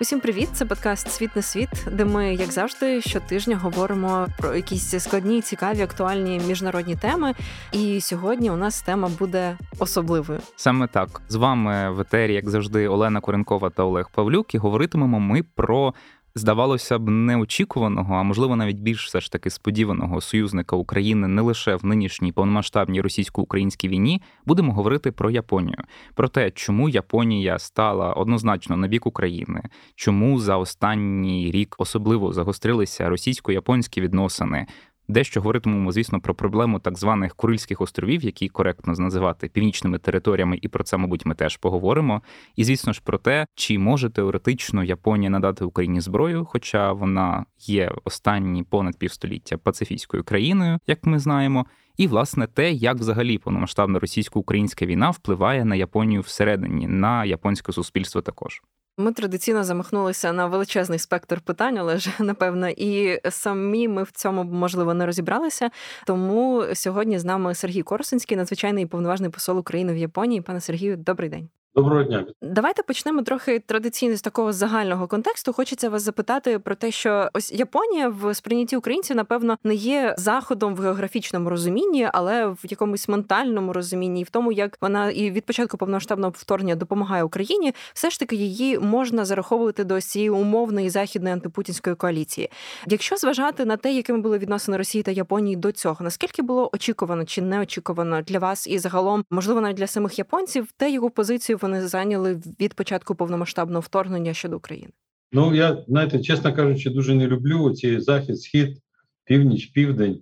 Усім привіт! Це подкаст Світ на світ, де ми, як завжди, щотижня говоримо про якісь складні, цікаві, актуальні міжнародні теми. І сьогодні у нас тема буде особливою. Саме так з вами в етері, як завжди, Олена Коренкова та Олег Павлюк. І говоритимемо ми про здавалося б, неочікуваного, а можливо навіть більш все ж таки сподіваного союзника України не лише в нинішній повномасштабній російсько-українській війні, будемо говорити про Японію, про те, чому Японія стала однозначно на бік України, чому за останній рік особливо загострилися російсько-японські відносини, Дещо говоритимемо, звісно, про проблему так званих Курильських островів, які коректно називати північними територіями, і про це, мабуть, ми теж поговоримо. І звісно ж про те, чи може теоретично Японія надати Україні зброю, хоча вона є останні понад півстоліття пацифійською країною, як ми знаємо. І власне те, як взагалі повномасштабна російсько-українська війна впливає на Японію всередині, на японське суспільство також. Ми традиційно замахнулися на величезний спектр питань, але ж напевно, і самі ми в цьому можливо не розібралися. Тому сьогодні з нами Сергій Корсунський, надзвичайний і повноважний посол України в Японії. Пане Сергію, добрий день. Доброго дня. Давайте почнемо трохи традиційно з такого загального контексту. Хочеться вас запитати про те, що ось Японія в сприйнятті українців, напевно, не є заходом в географічному розумінні, але в якомусь ментальному розумінні, і в тому, як вона і від початку повномасштабного вторгнення допомагає Україні, все ж таки її можна зараховувати до цієї умовної західної антипутінської коаліції. Якщо зважати на те, якими були відносини Росії та Японії до цього, наскільки було очікувано чи неочікувано для вас і загалом, можливо, навіть для самих японців, те його позицію вони зайняли від початку повномасштабного вторгнення щодо України? Ну я знаєте, чесно кажучи, дуже не люблю ці захід, схід, північ, південь.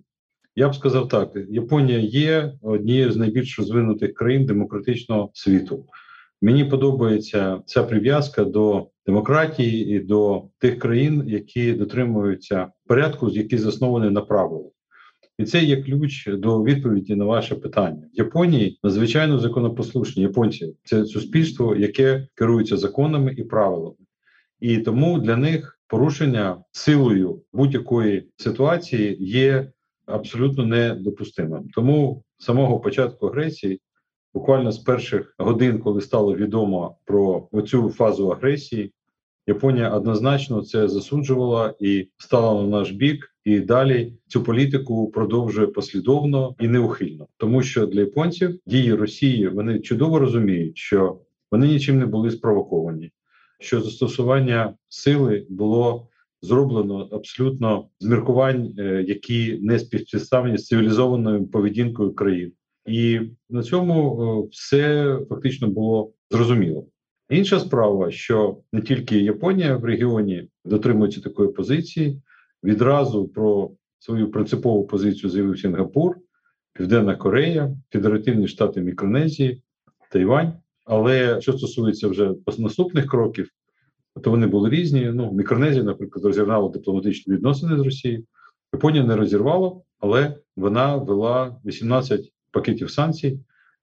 Я б сказав так: Японія є однією з найбільш розвинутих країн демократичного світу. Мені подобається ця прив'язка до демократії і до тих країн, які дотримуються порядку, який заснований на правилах. І це є ключ до відповіді на ваше питання. В Японії надзвичайно законопослушні японці це суспільство, яке керується законами і правилами, і тому для них порушення силою будь-якої ситуації є абсолютно недопустимим. Тому з самого початку агресії, буквально з перших годин, коли стало відомо про оцю фазу агресії, Японія однозначно це засуджувала і стала на наш бік, і далі цю політику продовжує послідовно і неухильно, тому що для японців дії Росії вони чудово розуміють, що вони нічим не були спровоковані, що застосування сили було зроблено абсолютно з міркувань, е, які не співставлені з цивілізованою поведінкою країн, і на цьому е, все фактично було зрозуміло. Інша справа, що не тільки Японія в регіоні дотримується такої позиції, відразу про свою принципову позицію заявив Сінгапур, Південна Корея, Федеративні Штати Мікронезії, Тайвань. Але що стосується вже наступних кроків, то вони були різні. Ну, Мікронезія, наприклад, розірвала дипломатичні відносини з Росією. Японія не розірвала, але вона ввела 18 пакетів санкцій.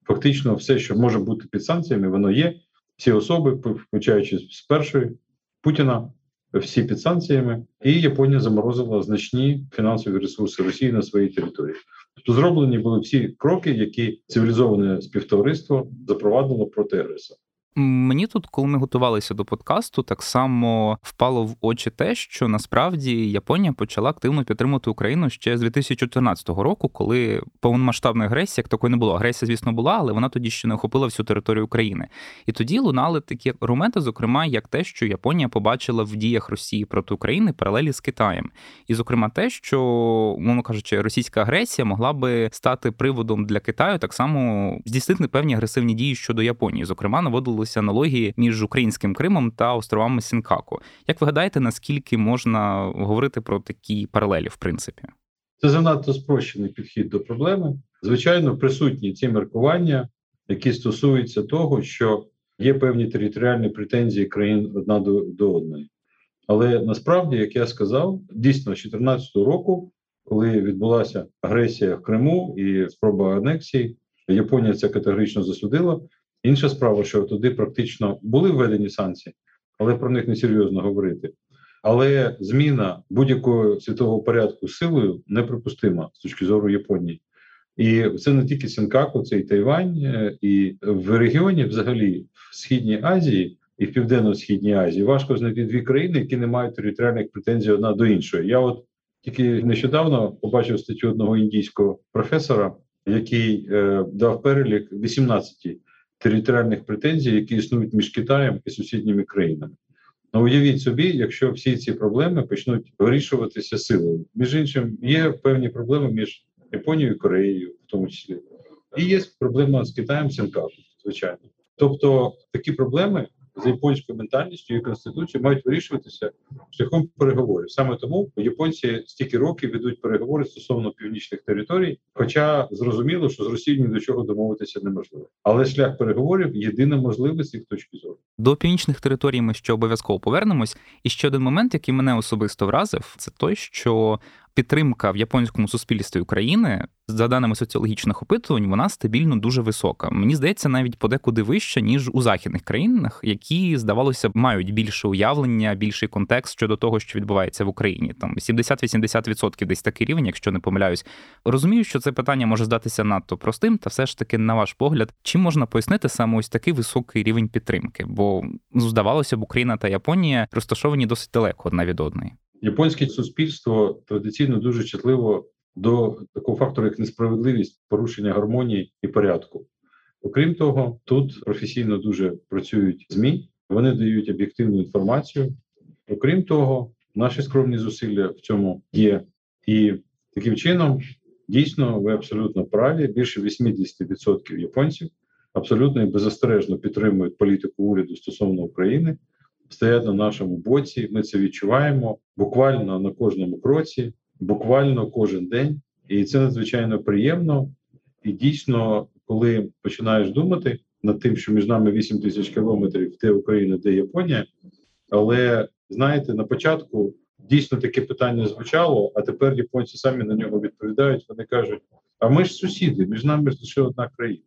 Фактично, все, що може бути під санкціями, воно є всі особи, включаючи з першої Путіна, всі під санкціями, і Японія заморозила значні фінансові ресурси Росії на своїй території. Тобто зроблені були всі кроки, які цивілізоване співтовариство запровадило проти агресора. Мені тут, коли ми готувалися до подкасту, так само впало в очі те, що насправді Японія почала активно підтримувати Україну ще з 2014 року, коли повномасштабної агресії як такої не було. Агресія, звісно, була, але вона тоді ще не охопила всю територію України. І тоді лунали такі аргументи, зокрема, як те, що Японія побачила в діях Росії проти України паралелі з Китаєм, і, зокрема, те, що мовно кажучи, російська агресія могла би стати приводом для Китаю так само здійснити певні агресивні дії щодо Японії. Зокрема, наводили проводилися аналогії між українським Кримом та островами Сінкаку. Як ви гадаєте, наскільки можна говорити про такі паралелі, в принципі? Це занадто спрощений підхід до проблеми. Звичайно, присутні ці міркування, які стосуються того, що є певні територіальні претензії країн одна до, до одної. Але насправді, як я сказав, дійсно з 2014 року, коли відбулася агресія в Криму і спроба анексії, Японія це категорично засудила. Інша справа, що туди практично були введені санкції, але про них не серйозно говорити. Але зміна будь-якого світового порядку силою неприпустима з точки зору Японії. І це не тільки Сінкаку, це і Тайвань, е, і в регіоні, взагалі, в Східній Азії, і в Південно-Східній Азії важко знайти дві країни, які не мають територіальних претензій одна до іншої. Я от тільки нещодавно побачив статтю одного індійського професора, який е, дав перелік 18 територіальних претензій, які існують між Китаєм і сусідніми країнами. Ну, уявіть собі, якщо всі ці проблеми почнуть вирішуватися силою. Між іншим, є певні проблеми між Японією і Кореєю, в тому числі, і є проблема з Китаєм Сенкапу, звичайно. Тобто такі проблеми за японською ментальністю і конституцією мають вирішуватися шляхом переговорів. Саме тому японці стільки років ведуть переговори стосовно північних територій, хоча зрозуміло, що з Росією ні до чого домовитися неможливо. Але шлях переговорів єдина можливість з їх точки зору. До північних територій ми ще обов'язково повернемось. І ще один момент, який мене особисто вразив, це той, що підтримка в японському суспільстві України, за даними соціологічних опитувань, вона стабільно дуже висока. Мені здається, навіть подекуди вища, ніж у західних країнах, які здавалося б мають більше уявлення, більший контекст щодо того, що відбувається в Україні. Там 70-80% десь такий рівень, якщо не помиляюсь. Розумію, що це питання може здатися надто простим, та все ж таки, на ваш погляд, чим можна пояснити саме ось такий високий рівень підтримки? Бо ну, здавалося б, Україна та Японія розташовані досить далеко одна від одної. Японське суспільство традиційно дуже чутливо до такого фактору, як несправедливість, порушення гармонії і порядку. Окрім того, тут професійно дуже працюють змі, вони дають об'єктивну інформацію. Окрім того, наші скромні зусилля в цьому є, і таким чином дійсно ви абсолютно праві. Більше 80% японців абсолютно і беззастережно підтримують політику уряду стосовно України стоять на нашому боці. Ми це відчуваємо буквально на кожному кроці, буквально кожен день, і це надзвичайно приємно. І дійсно, коли починаєш думати над тим, що між нами 8 тисяч кілометрів, де Україна, де Японія, але знаєте, на початку дійсно таке питання звучало, а тепер японці самі на нього відповідають. Вони кажуть: а ми ж сусіди, між нами ж лише одна країна.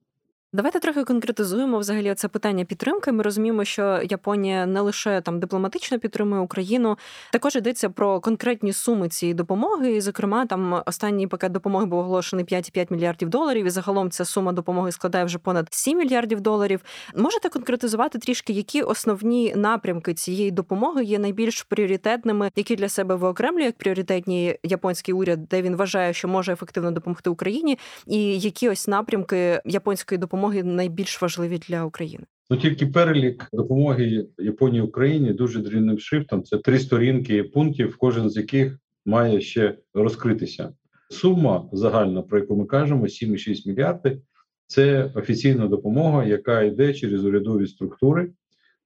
Давайте трохи конкретизуємо взагалі це питання підтримки. Ми розуміємо, що Японія не лише там дипломатично підтримує Україну, також йдеться про конкретні суми цієї допомоги. І, зокрема, там останній пакет допомоги був оголошений 5,5 мільярдів доларів. І загалом ця сума допомоги складає вже понад 7 мільярдів доларів. Можете конкретизувати трішки, які основні напрямки цієї допомоги є найбільш пріоритетними, які для себе виокремлює як пріоритетні японський уряд, де він вважає, що може ефективно допомогти Україні, і які ось напрямки японської допомоги допомоги найбільш важливі для України? Ну тільки перелік допомоги Японії Україні дуже дрібним шрифтом. Це три сторінки пунктів, кожен з яких має ще розкритися. Сума загальна, про яку ми кажемо, 7,6 мільярди. Це офіційна допомога, яка йде через урядові структури.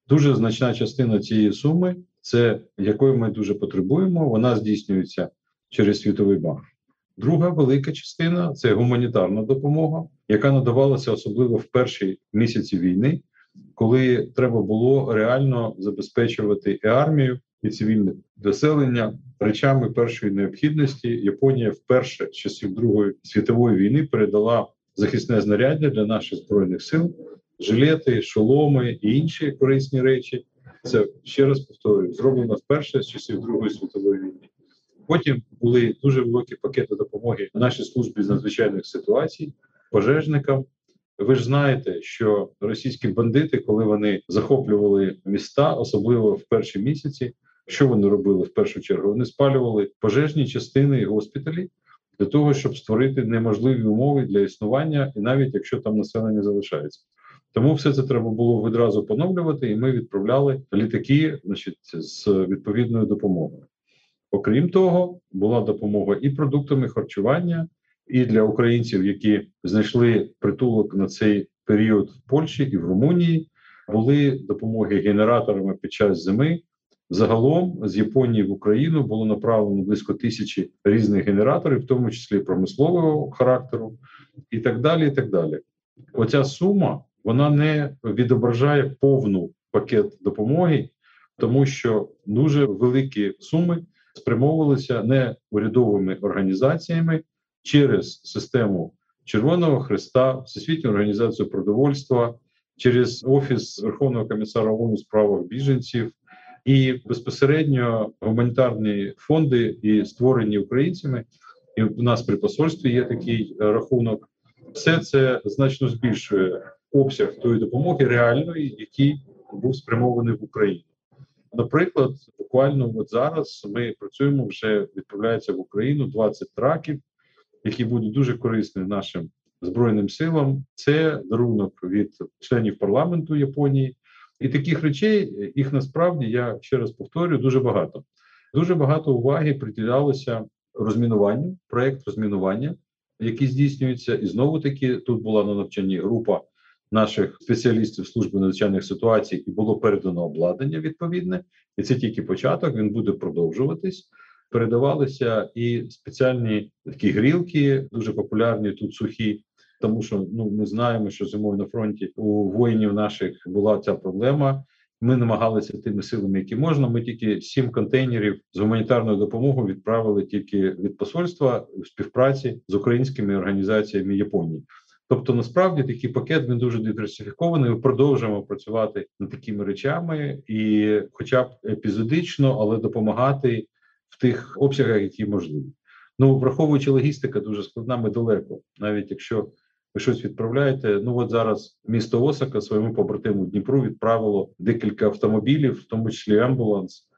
Дуже значна частина цієї суми, це якої ми дуже потребуємо. Вона здійснюється через світовий банк. Друга велика частина це гуманітарна допомога, яка надавалася особливо в перші місяці війни, коли треба було реально забезпечувати і армію і цивільне населення речами першої необхідності. Японія вперше з часів Другої світової війни передала захисне знаряддя для наших збройних сил, жилети, шоломи і інші корисні речі. Це ще раз повторюю, зроблено вперше з часів Другої світової війни. Потім були дуже великі пакети допомоги нашій службі з надзвичайних ситуацій, пожежникам. Ви ж знаєте, що російські бандити, коли вони захоплювали міста, особливо в перші місяці, що вони робили в першу чергу? Вони спалювали пожежні частини і госпіталі для того, щоб створити неможливі умови для існування, і навіть якщо там населення залишається. Тому все це треба було відразу поновлювати, і ми відправляли літаки, значить, з відповідною допомогою. Окрім того, була допомога і продуктами харчування, і для українців, які знайшли притулок на цей період в Польщі і в Румунії. Були допомоги генераторами під час зими. Загалом з Японії в Україну було направлено близько тисячі різних генераторів, в тому числі промислового характеру, і так далі. і так далі. Оця сума вона не відображає повну пакет допомоги, тому що дуже великі суми спрямовувалися не урядовими організаціями через систему Червоного Христа, Всесвітню організацію продовольства, через офіс Верховного комісара ООН у справах біженців і безпосередньо гуманітарні фонди і створені українцями. І у нас при посольстві є такий рахунок. Все це значно збільшує обсяг тої допомоги реальної, які був спрямований в Україну. Наприклад, буквально от зараз ми працюємо вже відправляється в Україну 20 траків, які будуть дуже корисні нашим збройним силам. Це дарунок від членів парламенту Японії, і таких речей їх насправді я ще раз повторюю дуже багато. Дуже багато уваги приділялося розмінуванню, проект розмінування, який здійснюється, і знову таки тут була на навчанні група наших спеціалістів служби надзвичайних ситуацій, і було передано обладнання відповідне, і це тільки початок. Він буде продовжуватись. Передавалися і спеціальні такі грілки, дуже популярні тут сухі, тому що ну ми знаємо, що зимою на фронті у воїнів наших була ця проблема. Ми намагалися тими силами, які можна. Ми тільки сім контейнерів з гуманітарною допомогою відправили тільки від посольства в співпраці з українськими організаціями Японії. Тобто, насправді такий пакет він дуже диверсифікований. Ми продовжуємо працювати над такими речами, і, хоча б епізодично, але допомагати в тих обсягах, які можливі. Ну враховуючи логістика, дуже складна. Ми далеко, навіть якщо ви щось відправляєте. Ну от зараз місто Осака своєму побратиму Дніпру відправило декілька автомобілів, в тому числі амбуланс.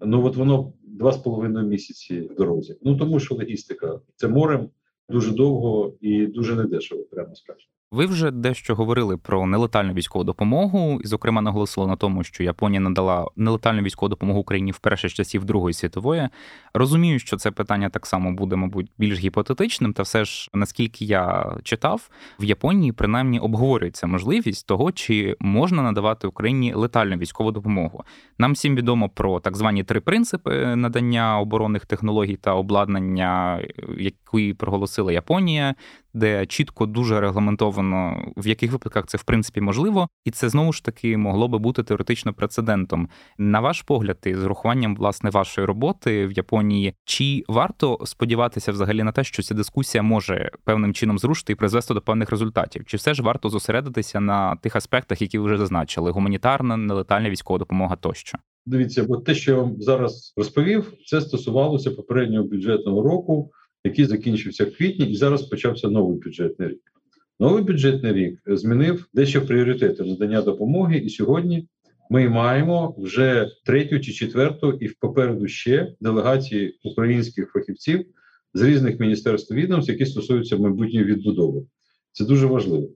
Ну от воно два з половиною місяці в дорозі. Ну тому що логістика це морем дуже довго і дуже недешево, прямо скажемо. Ви вже дещо говорили про нелетальну військову допомогу, і, зокрема, наголосили на тому, що Японія надала нелетальну військову допомогу Україні вперше з часів Другої світової. Розумію, що це питання так само буде, мабуть, більш гіпотетичним, та все ж, наскільки я читав, в Японії принаймні обговорюється можливість того, чи можна надавати Україні летальну військову допомогу. Нам всім відомо про так звані три принципи надання оборонних технологій та обладнання, які проголосила Японія де чітко дуже регламентовано, в яких випадках це в принципі можливо, і це знову ж таки могло би бути теоретично прецедентом. На ваш погляд, і з урахуванням власне вашої роботи в Японії, чи варто сподіватися взагалі на те, що ця дискусія може певним чином зрушити і призвести до певних результатів? Чи все ж варто зосередитися на тих аспектах, які ви вже зазначили: гуманітарна, нелетальна військова допомога тощо? Дивіться, бо те, що я вам зараз розповів, це стосувалося попереднього бюджетного року який закінчився в квітні, і зараз почався новий бюджетний рік. Новий бюджетний рік змінив дещо пріоритети надання допомоги, і сьогодні ми маємо вже третю чи четверту, і попереду ще делегації українських фахівців з різних міністерств відомств, які стосуються майбутньої відбудови. Це дуже важливо.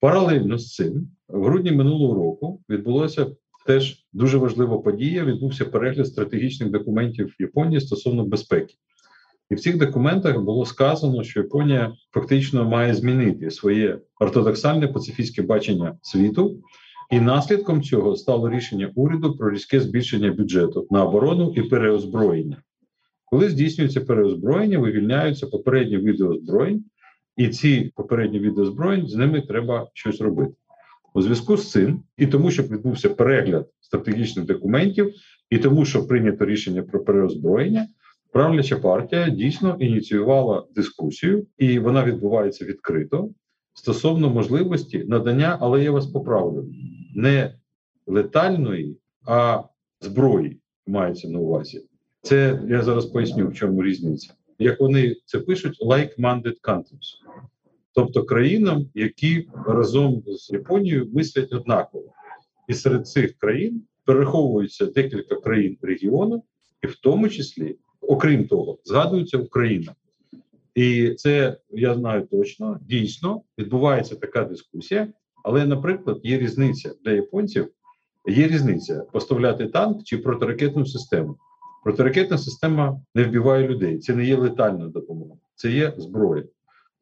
Паралельно з цим, в грудні минулого року відбулося теж дуже важлива подія. Відбувся перегляд стратегічних документів Японії стосовно безпеки. І в цих документах було сказано, що Японія фактично має змінити своє ортодоксальне пацифістське бачення світу, і наслідком цього стало рішення уряду про різке збільшення бюджету на оборону і переозброєння. Коли здійснюється переозброєння, вивільняються попередні види озброєнь, і ці попередні види озброєнь з ними треба щось робити. У зв'язку з цим, і тому, щоб відбувся перегляд стратегічних документів, і тому, що прийнято рішення про переозброєння. Правляча партія дійсно ініціювала дискусію, і вона відбувається відкрито стосовно можливості надання, але я вас поправлю, не летальної, а зброї мається на увазі. Це я зараз поясню, в чому різниця. Як вони це пишуть, like-minded countries. тобто країнам, які разом з Японією мислять однаково, і серед цих країн переховуються декілька країн регіону, і в тому числі окрім того, згадується Україна. І це я знаю точно, дійсно відбувається така дискусія. Але, наприклад, є різниця для японців. Є різниця поставляти танк чи протиракетну систему. Протиракетна система не вбиває людей. Це не є летальна допомога, це є зброя.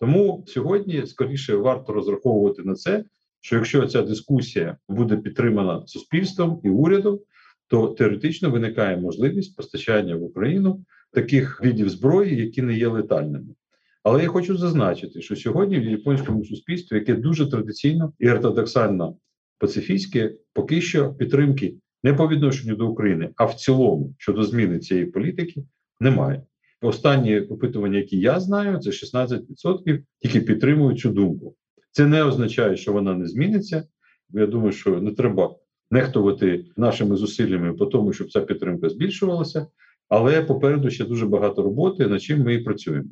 Тому сьогодні скоріше варто розраховувати на це, що якщо ця дискусія буде підтримана суспільством і урядом, то теоретично виникає можливість постачання в Україну таких видів зброї, які не є летальними. Але я хочу зазначити, що сьогодні в японському суспільстві, яке дуже традиційно і ортодоксально пацифістське, поки що підтримки не по відношенню до України, а в цілому щодо зміни цієї політики немає. Останні опитування, які я знаю, це 16% тільки підтримують цю думку. Це не означає, що вона не зміниться. Я думаю, що не треба нехтувати нашими зусиллями по тому, щоб ця підтримка збільшувалася. Але попереду ще дуже багато роботи, над чим ми і працюємо.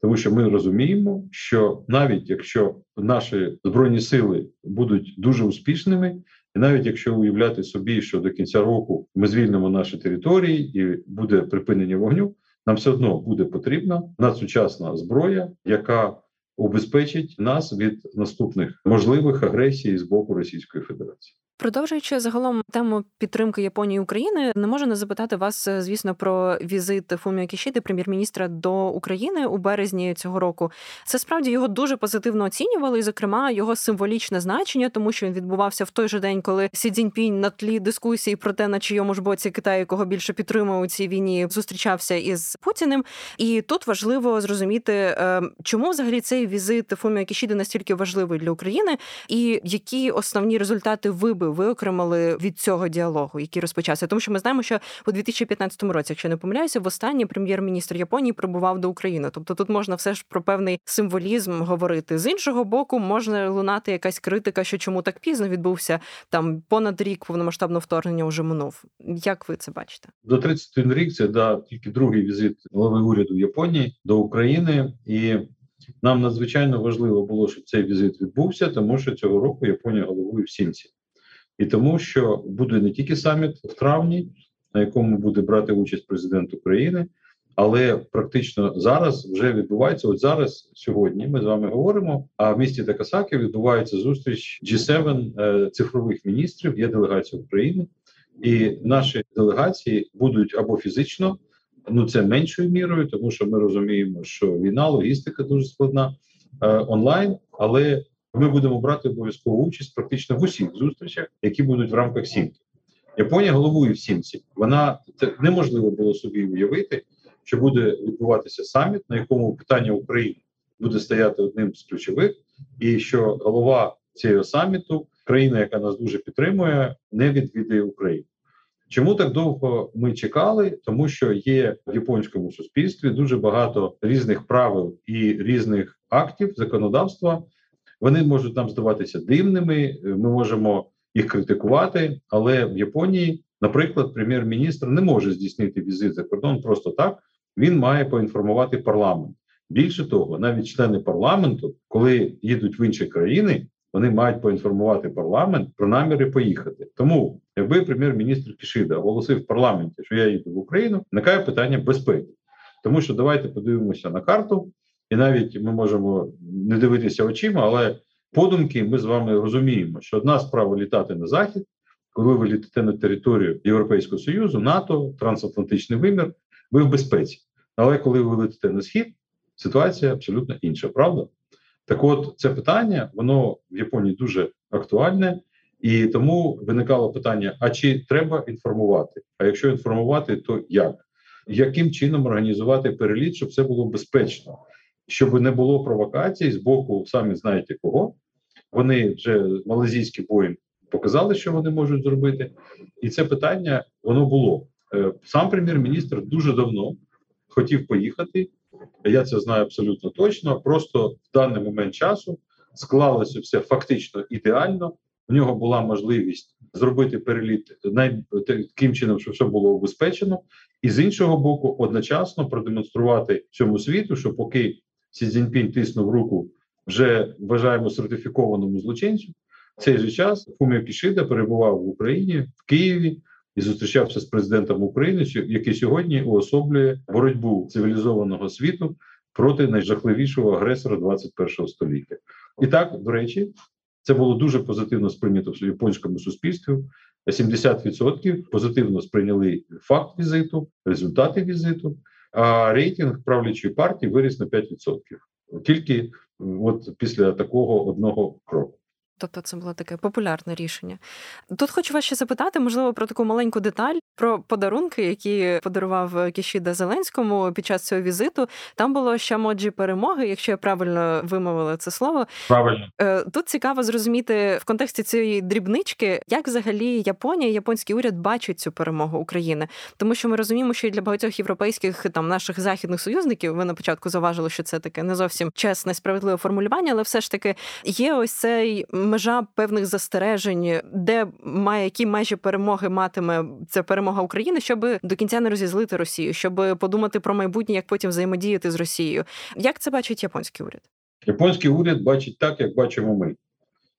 Тому що ми розуміємо, що навіть якщо наші збройні сили будуть дуже успішними, І навіть якщо уявляти собі, що до кінця року ми звільнимо наші території і буде припинення вогню, нам все одно буде потрібна надсучасна зброя, яка убезпечить нас від наступних можливих агресій з боку Російської Федерації. Продовжуючи загалом тему підтримки Японії і України, не можу не запитати вас, е, звісно, про візит Фуміо Кішіди, прем'єр-міністра до України у березні цього року. Це справді його дуже позитивно оцінювали, і, зокрема, його символічне значення, тому що він відбувався в той же день, коли Сі Цзіньпінь на тлі дискусії про те, на чийому ж боці Китай, кого більше підтримує у цій війні, зустрічався із Путіним. І тут важливо зрозуміти, е, чому взагалі цей візит Фуміо Кішіди настільки важливий для України, і які основні результати вибив би виокремили від цього діалогу, який розпочався? Тому що ми знаємо, що у 2015 році, якщо не помиляюся, востаннє прем'єр-міністр Японії прибував до України. Тобто тут можна все ж про певний символізм говорити. З іншого боку, можна лунати якась критика, що чому так пізно відбувся там понад рік повномасштабного вторгнення вже минув. Як ви це бачите? До 31 рік це да тільки другий візит голови уряду Японії до України і. Нам надзвичайно важливо було, щоб цей візит відбувся, тому що цього року Японія головує в сімці і тому, що буде не тільки саміт в травні, на якому буде брати участь президент України, але практично зараз вже відбувається. От зараз сьогодні ми з вами говоримо. А в місті Такасаки відбувається зустріч G7 е, цифрових міністрів. Є делегація України, і наші делегації будуть або фізично. Ну це меншою мірою, тому що ми розуміємо, що війна, логістика дуже складна е, онлайн, але ми будемо брати обов'язкову участь практично в усіх зустрічах, які будуть в рамках сімки. Японія головує в сімці. Вона це неможливо було собі уявити, що буде відбуватися саміт, на якому питання України буде стояти одним з ключових, і що голова цього саміту, країна, яка нас дуже підтримує, не відвідає Україну. Чому так довго ми чекали? Тому що є в японському суспільстві дуже багато різних правил і різних актів законодавства, вони можуть нам здаватися дивними. Е, ми можемо їх критикувати, але в Японії, наприклад, прем'єр-міністр не може здійснити візит за кордон просто так. Він має поінформувати парламент. Більше того, навіть члени парламенту, коли їдуть в інші країни, вони мають поінформувати парламент про наміри поїхати. Тому, якби прем'єр-міністр Кишида оголосив в парламенті, що я їду в Україну, виникає питання безпеки, тому що давайте подивимося на карту. І навіть ми можемо не дивитися очима, але подумки ми з вами розуміємо, що одна справа літати на захід, коли ви літаєте на територію Європейського Союзу, НАТО, трансатлантичний вимір, ви в безпеці. Але коли ви летите на схід, ситуація абсолютно інша, правда? Так, от це питання, воно в Японії дуже актуальне, і тому виникало питання: а чи треба інформувати? А якщо інформувати, то як? Яким чином організувати переліт, щоб це було безпечно? Щоб не було провокацій з боку, самі знаєте кого. Вони вже малазійські Боїнг показали, що вони можуть зробити, і це питання воно було. Е, сам прем'єр-міністр дуже давно хотів поїхати. Я це знаю абсолютно точно. Просто в даний момент часу склалося все фактично ідеально. У нього була можливість зробити переліт таким чином, щоб все було убезпечено, і з іншого боку, одночасно продемонструвати всьому світу, що поки Сі Цзіньпінь тиснув руку вже вважаємо сертифікованому злочинцю. В цей же час Фуміо Кішида перебував в Україні в Києві і зустрічався з президентом України, який сьогодні уособлює боротьбу цивілізованого світу проти найжахливішого агресора 21 століття. І так, до речі, це було дуже позитивно сприйнято в японському суспільстві. 70% позитивно сприйняли факт візиту, результати візиту а рейтинг правлячої партії виріс на 5%. Тільки от після такого одного кроку. Тобто це було таке популярне рішення. Тут хочу вас ще запитати, можливо, про таку маленьку деталь про подарунки, які подарував Кішіда Зеленському під час цього візиту. Там було ще моджі перемоги, якщо я правильно вимовила це слово. Правильно е, тут цікаво зрозуміти в контексті цієї дрібнички, як взагалі Японія, японський уряд бачить цю перемогу України, тому що ми розуміємо, що і для багатьох європейських там наших західних союзників ви на початку заважили, що це таке не зовсім чесне, справедливе формулювання, але все ж таки є ось цей межа певних застережень, де має які межі перемоги матиме ця перемога України, щоб до кінця не розізлити Росію, щоб подумати про майбутнє, як потім взаємодіяти з Росією. Як це бачить японський уряд? Японський уряд бачить так, як бачимо ми.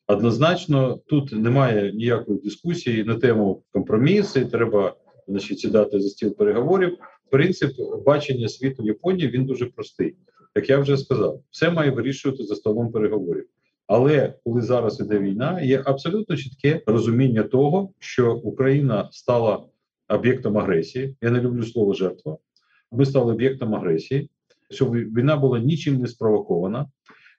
Однозначно, тут немає ніякої дискусії на тему компроміси. Треба значить, сідати за стіл переговорів. Принцип бачення світу Японії він дуже простий. Як я вже сказав, все має вирішувати за столом переговорів. Але коли зараз іде війна, є абсолютно чітке розуміння того, що Україна стала об'єктом агресії. Я не люблю слово жертва. Ми стали об'єктом агресії, що війна була нічим не спровокована.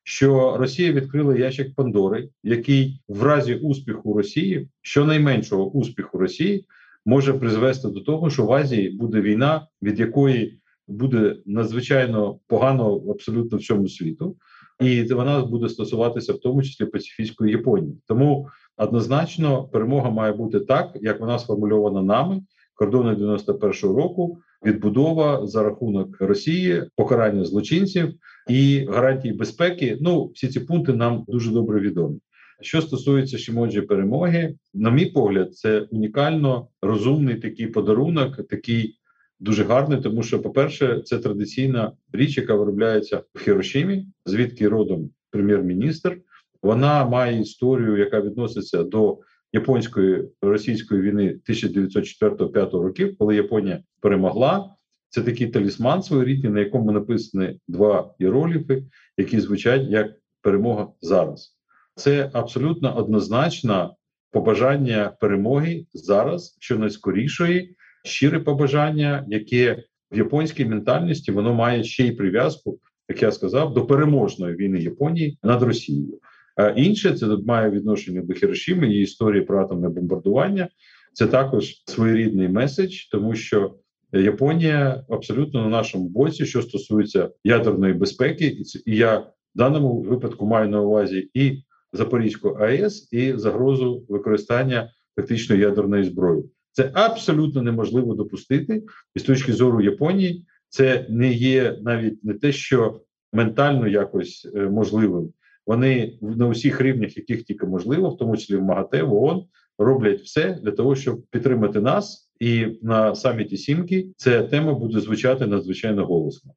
Що Росія відкрила ящик Пандори, який в разі успіху Росії, щонайменшого успіху Росії, може призвести до того, що в Азії буде війна, від якої буде надзвичайно погано абсолютно всьому світу, і вона буде стосуватися в тому числі Пацифійської Японії. Тому однозначно перемога має бути так, як вона сформульована нами кордони 91-го року. Відбудова за рахунок Росії, покарання злочинців і гарантії безпеки. Ну всі ці пункти нам дуже добре відомі. Що стосується Шімоджі перемоги, на мій погляд, це унікально розумний такий подарунок, такий дуже гарний, тому що, по-перше, це традиційна річ, яка виробляється в Хірошимі, звідки родом прем'єр-міністр. Вона має історію, яка відноситься до японської російської війни 1904-5 років, коли Японія перемогла. Це такий талісман своєрідний, на якому написані два іерогліфи, які звучать як перемога зараз. Це абсолютно однозначно побажання перемоги зараз, що найскорішої, щире побажання, яке в японській ментальності воно має ще й прив'язку, як я сказав, до переможної війни Японії над Росією. А інше це має відношення до Хірошіми і історії про атомне бомбардування. Це також своєрідний меседж, тому що Японія абсолютно на нашому боці, що стосується ядерної безпеки, і я в даному випадку маю на увазі і Запорізьку АЕС, і загрозу використання тактичної ядерної зброї. Це абсолютно неможливо допустити, і з точки зору Японії це не є навіть не те, що ментально якось е, можливим. Вони на усіх рівнях, яких тільки можливо, в тому числі в МАГАТЕ, в ООН, роблять все для того, щоб підтримати нас. І на саміті Сімки ця тема буде звучати надзвичайно голосно.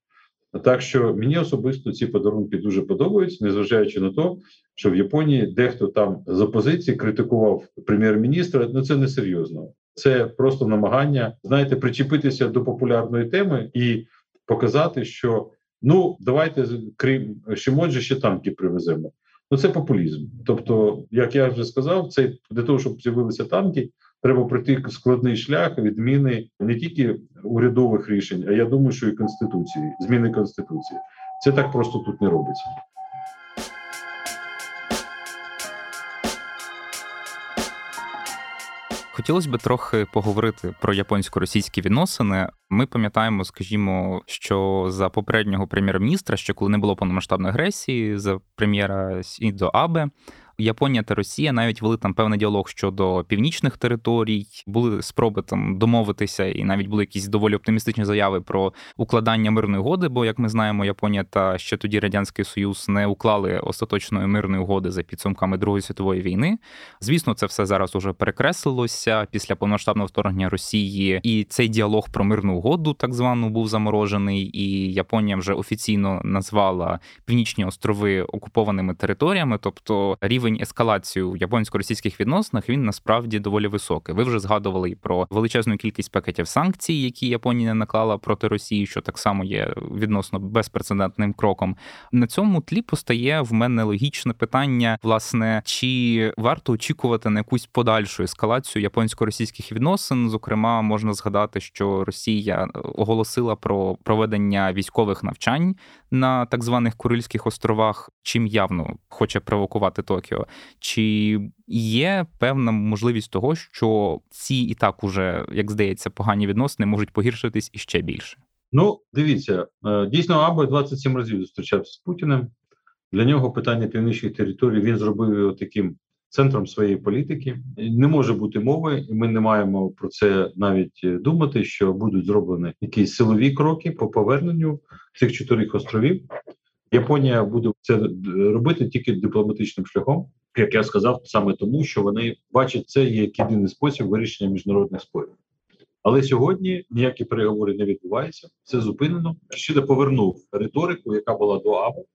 Так що мені особисто ці подарунки дуже подобаються, незважаючи на те, що в Японії дехто там з опозиції критикував прем'єр-міністра. Ну це не серйозно. Це просто намагання, знаєте, причепитися до популярної теми і показати, що ну давайте крім Шимоджі ще танки привеземо. Ну це популізм. Тобто, як я вже сказав, це для того, щоб з'явилися танки, треба пройти складний шлях відміни не тільки урядових рішень, а я думаю, що і конституції, зміни конституції. Це так просто тут не робиться. Хотілося б трохи поговорити про японсько-російські відносини. Ми пам'ятаємо, скажімо, що за попереднього прем'єр-міністра, що коли не було повномасштабної агресії, за прем'єра Сідо Абе, Японія та Росія навіть вели там певний діалог щодо північних територій, були спроби там домовитися, і навіть були якісь доволі оптимістичні заяви про укладання мирної угоди. Бо, як ми знаємо, Японія та ще тоді радянський Союз не уклали остаточної мирної угоди за підсумками Другої світової війни. Звісно, це все зараз уже перекреслилося після повноштабного вторгнення Росії, і цей діалог про мирну угоду, так звану, був заморожений, і Японія вже офіційно назвала Північні острови окупованими територіями, тобто рівень рівень ескалації у японсько-російських відносинах він насправді доволі високий. Ви вже згадували і про величезну кількість пакетів санкцій, які Японія наклала проти Росії, що так само є відносно безпрецедентним кроком. На цьому тлі постає в мене логічне питання: власне, чи варто очікувати на якусь подальшу ескалацію японсько-російських відносин? Зокрема, можна згадати, що Росія оголосила про проведення військових навчань на так званих Курильських островах, чим явно хоче провокувати Токіо. Чи є певна можливість того, що ці і так уже, як здається, погані відносини можуть погіршитись іще більше? Ну, дивіться, е, дійсно, Або 27 разів зустрічався з Путіним. Для нього питання північної території він зробив його таким центром своєї політики. Не може бути мови, і ми не маємо про це навіть думати, що будуть зроблені якісь силові кроки по поверненню цих чотирьох островів. Японія буде це робити тільки дипломатичним шляхом, як я сказав, саме тому, що вони бачать це як єдиний спосіб вирішення міжнародних спорів. Але сьогодні ніякі переговори не відбуваються, все зупинено. Ще повернув риторику, яка була до АБО,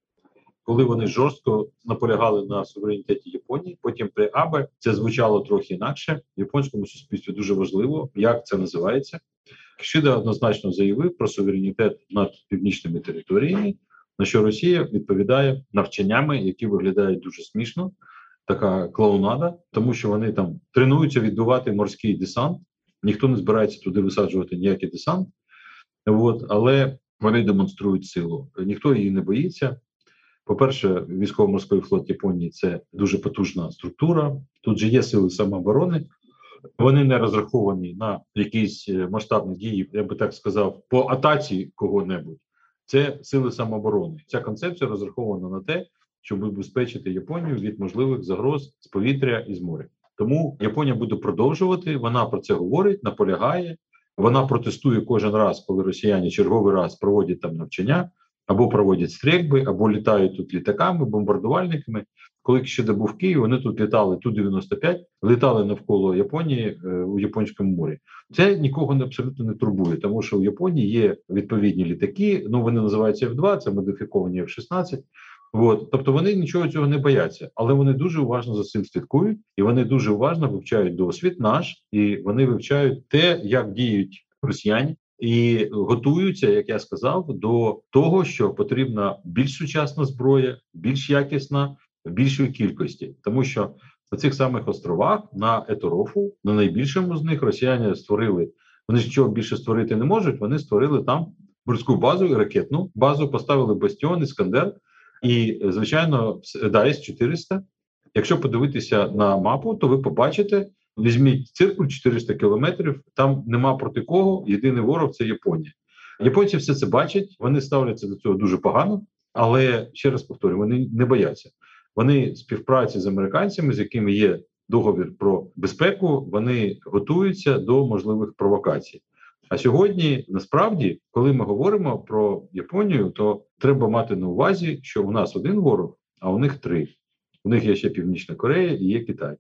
коли вони жорстко наполягали на суверенітеті Японії. Потім при Абе це звучало трохи інакше. В японському суспільстві дуже важливо, як це називається. Кишида однозначно заявив про суверенітет над північними територіями, на що Росія відповідає навчаннями, які виглядають дуже смішно. Така клоунада, тому що вони там тренуються відбивати морський десант. Ніхто не збирається туди висаджувати ніякий десант, От, але вони демонструють силу. Ніхто її не боїться. По-перше, військово-морський флот Японії це дуже потужна структура. Тут же є сили самооборони. Вони не розраховані на якісь е, масштабні дії, я би так сказав, по атаці кого-небудь. Це сили самооборони. Ця концепція розрахована на те, щоб убезпечити Японію від можливих загроз з повітря і з моря. Тому Японія буде продовжувати. Вона про це говорить, наполягає. Вона протестує кожен раз, коли росіяни черговий раз проводять там навчання або проводять стрільби, або літають тут літаками, бомбардувальниками. Коли ще де був Київ, вони тут літали ту 95 літали навколо Японії е, у Японському морі. Це нікого не абсолютно не турбує, тому що у Японії є відповідні літаки. Ну вони називаються F-2, це модифіковані F-16. От, тобто вони нічого цього не бояться, але вони дуже уважно за цим слідкують, і вони дуже уважно вивчають досвід наш, і вони вивчають те, як діють росіяни, і готуються, як я сказав, до того, що потрібна більш сучасна зброя, більш якісна, в більшої кількості, тому що на цих самих островах на Еторофу, на найбільшому з них росіяни створили. Вони ж нічого більше створити не можуть. Вони створили там морську базу, і ракетну базу, поставили бастіон, іскандер і, звичайно, да, С-400. Якщо подивитися на мапу, то ви побачите, візьміть циркуль 400 кілометрів, там нема проти кого, єдиний ворог це Японія. Японці все це бачать, вони ставляться до цього дуже погано, але ще раз повторюю, вони не бояться. Вони співпраці з американцями, з якими є договір про безпеку, вони готуються до можливих провокацій. А сьогодні насправді, коли ми говоримо про Японію, то треба мати на увазі, що у нас один ворог, а у них три. У них є ще Північна Корея і є Китай.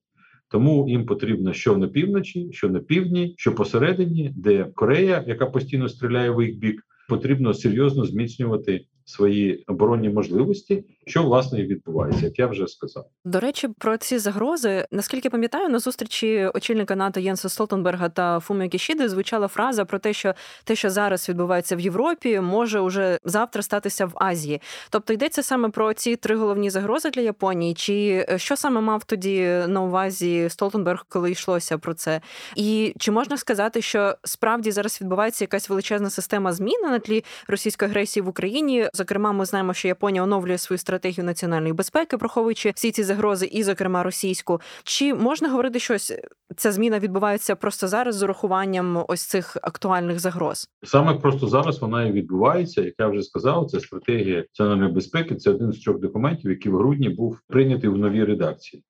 Тому їм потрібно що на півночі, що на півдні, що посередині, де Корея, яка постійно стріляє в їх бік, потрібно серйозно зміцнювати свої оборонні можливості, що власне і відбувається, як я вже сказав. До речі, про ці загрози, наскільки пам'ятаю, на зустрічі очільника НАТО Єнса Столтенберга та Фуміо Кішіди звучала фраза про те, що те, що зараз відбувається в Європі, може уже завтра статися в Азії. Тобто йдеться саме про ці три головні загрози для Японії, чи е, що саме мав тоді на увазі Столтенберг, коли йшлося про це? І чи можна сказати, що справді зараз відбувається якась величезна система змін на тлі російської агресії в Україні? Зокрема, ми знаємо, що Японія оновлює свою стратегію національної безпеки, проховуючи всі ці загрози, і, зокрема, російську. Чи можна говорити, що ця зміна відбувається просто зараз з урахуванням ось цих актуальних загроз? Саме просто зараз вона і відбувається. Як я вже сказав, це стратегія національної безпеки. Це один з трьох документів, який в грудні був прийнятий в новій редакції.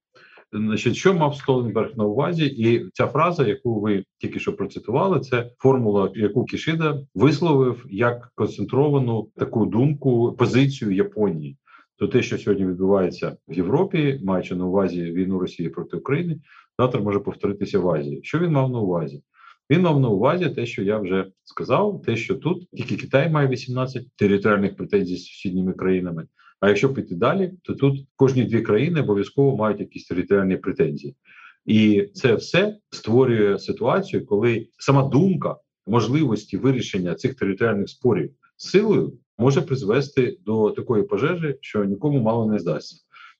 Значить, що мав Столенберг на увазі, і ця фраза, яку ви тільки що процитували, це формула, яку Кішида висловив як концентровану таку думку, позицію Японії. То те, що сьогодні відбувається в Європі, маючи на увазі війну Росії проти України, завтра може повторитися в Азії. Що він мав на увазі? Він мав на увазі те, що я вже сказав, те, що тут тільки Китай має 18 територіальних претензій з сусідніми країнами. А якщо піти далі, то тут кожні дві країни обов'язково мають якісь територіальні претензії, і це все створює ситуацію, коли сама думка можливості вирішення цих територіальних спорів силою може призвести до такої пожежі, що нікому мало не здасться.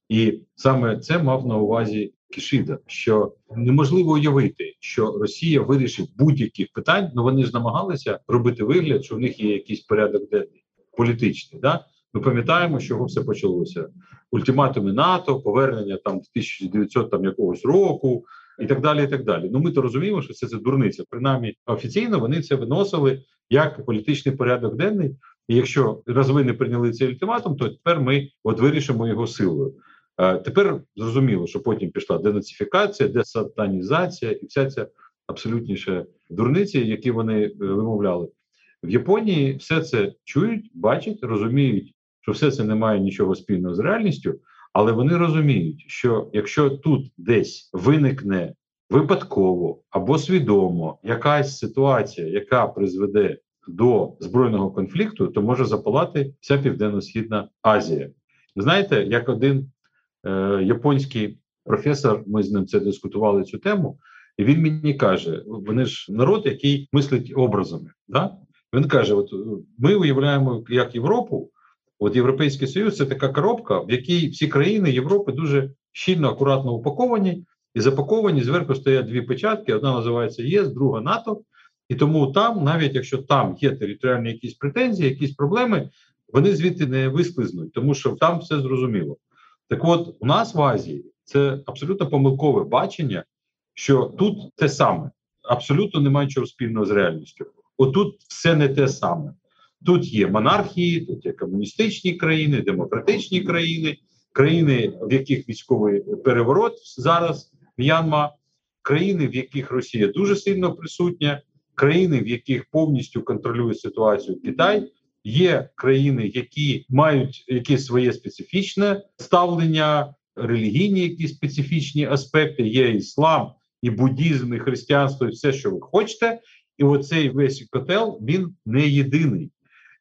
І саме це мав на увазі Кішида, що неможливо уявити, що Росія вирішить будь-яких питань, але вони ж намагалися робити вигляд, що в них є якийсь порядок денний політичний. Да? Ми пам'ятаємо, що все почалося. Ультиматуми НАТО, повернення там 1900 там якогось року і так далі. і так далі. Ну ми то розуміємо, що це це дурниця. Принаймні офіційно вони це виносили як політичний порядок денний. І якщо раз ви не прийняли цей ультиматум, то тепер ми от вирішимо його силою. Тепер зрозуміло, що потім пішла денацифікація, десатанізація і вся ця абсолютніша дурниці, які вони е, вимовляли в Японії. Все це чують, бачать, розуміють, що все це не має нічого спільного з реальністю, але вони розуміють, що якщо тут десь виникне випадково або свідомо якась ситуація, яка призведе до збройного конфлікту, то може запалати вся південно-східна Азія. Знаєте, як один е, японський професор, ми з ним це дискутували цю тему, і він мені каже: вони ж народ, який мислить образами. Да? Він каже: От ми уявляємо як Європу, от Європейський Союз це така коробка, в якій всі країни Європи дуже щільно, акуратно упаковані, і запаковані зверху стоять дві печатки: одна називається ЄС, друга НАТО. І тому там, навіть якщо там є територіальні якісь претензії, якісь проблеми, вони звідти не висклизнуть, тому що там все зрозуміло. Так от у нас в Азії це абсолютно помилкове бачення, що тут те саме, абсолютно немає чого спільного з реальністю. Отут все не те саме. Тут є монархії, тут є комуністичні країни, демократичні країни, країни, в яких військовий переворот зараз М'янма, країни, в яких Росія дуже сильно присутня, країни, в яких повністю контролює ситуацію Китай. Є країни, які мають якесь своє специфічне ставлення, релігійні якісь специфічні аспекти. Є іслам, і буддізм, і християнство, і все, що ви хочете. І оцей весь котел він не єдиний.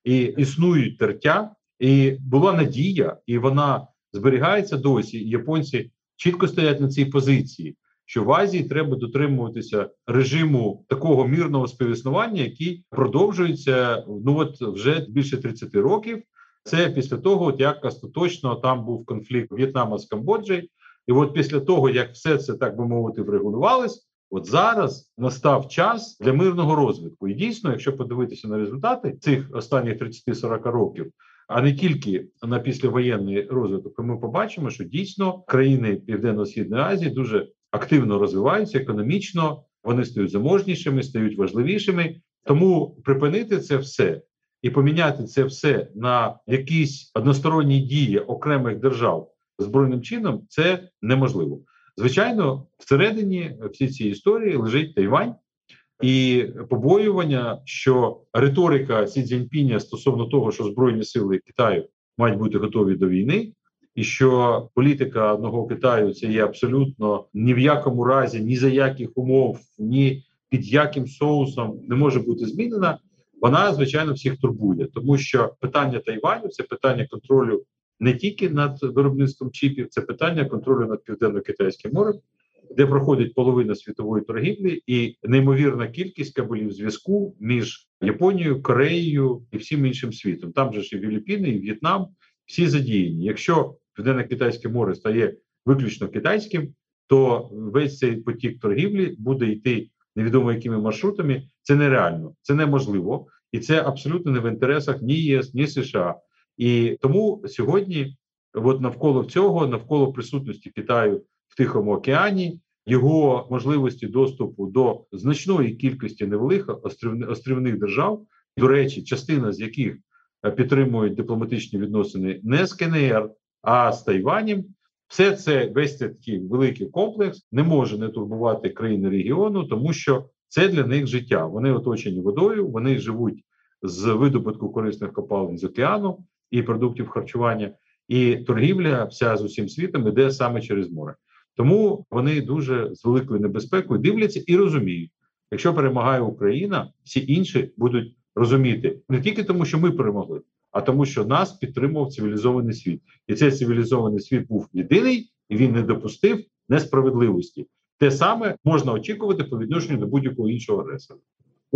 І існують тертя, і була надія, і вона зберігається досі. Японці чітко стоять на цій позиції, що в Азії треба дотримуватися режиму такого мірного співіснування, який продовжується ну от вже більше 30 років. Це після того, от як остаточно там був конфлікт В'єтнама з Камбоджею, і от після того, як все це так би мовити, врегулювалось, от зараз настав час для мирного розвитку. І дійсно, якщо подивитися на результати цих останніх 30-40 років, а не тільки на післявоєнний розвиток, ми побачимо, що дійсно країни Південно-Східної Азії дуже активно розвиваються економічно, вони стають заможнішими, стають важливішими. Тому припинити це все і поміняти це все на якісь односторонні дії окремих держав збройним чином це неможливо. Звичайно, всередині всі ці історії лежить Тайвань і побоювання, що риторика Сі Цзіньпіня стосовно того, що збройні сили Китаю мають бути готові до війни, і що політика одного Китаю це є абсолютно ні в якому разі, ні за яких умов, ні під яким соусом не може бути змінена. Вона звичайно всіх турбує, тому що питання Тайваню це питання контролю не тільки над виробництвом чіпів, це питання контролю над південно-китайським морем, де проходить половина світової торгівлі, і неймовірна кількість кабелів зв'язку між Японією, Кореєю і всім іншим світом. Там же ж і Філіппіни, і В'єтнам всі задіяні. Якщо південно-китайське море стає виключно китайським, то весь цей потік торгівлі буде йти невідомо якими маршрутами. Це нереально, це неможливо, і це абсолютно не в інтересах ні ЄС, ні США. І тому сьогодні, от навколо цього, навколо присутності Китаю в Тихому океані, його можливості доступу до значної кількості невеликих острівних, острівних держав, до речі, частина з яких е, підтримують дипломатичні відносини не з КНР, а з Тайванем. Все це весь цей такий великий комплекс не може не турбувати країни регіону, тому що це для них життя. Вони оточені водою, вони живуть з видобутку корисних копалин з океану і продуктів харчування, і торгівля вся з усім світом іде саме через море. Тому вони дуже з великою небезпекою дивляться і розуміють, якщо перемагає Україна, всі інші будуть розуміти не тільки тому, що ми перемогли, а тому, що нас підтримував цивілізований світ, і цей цивілізований світ був єдиний, і він не допустив несправедливості. Те саме можна очікувати по відношенню до будь-якого іншого агресора.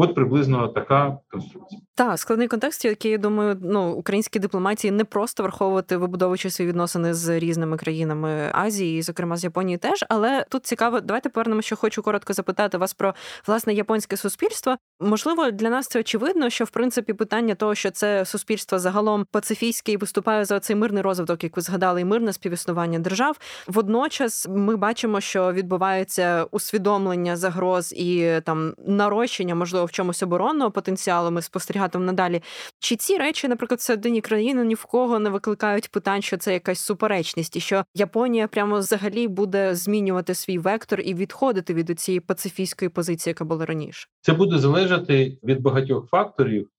От приблизно така конструкція. Так, складний контекст, який я думаю, ну українській дипломатії не просто враховувати, вибудовуючи свої відносини з різними країнами Азії, зокрема з Японією, теж. Але тут цікаво, давайте повернемо, що хочу коротко запитати вас про власне японське суспільство. Можливо, для нас це очевидно, що в принципі питання того, що це суспільство загалом пацифійське і виступає за цей мирний розвиток, як ви згадали, і мирне співіснування держав. Водночас ми бачимо, що відбувається усвідомлення загроз і там нарощення, можливо, в чомусь оборонного потенціалу. Ми спостерігатимемо надалі. Чи ці речі, наприклад, всередині країни ні в кого не викликають питань, що це якась суперечність, і що Японія прямо взагалі буде змінювати свій вектор і відходити від цієї пацифійської позиції, яка була раніше? Це буде залежати від багатьох факторів.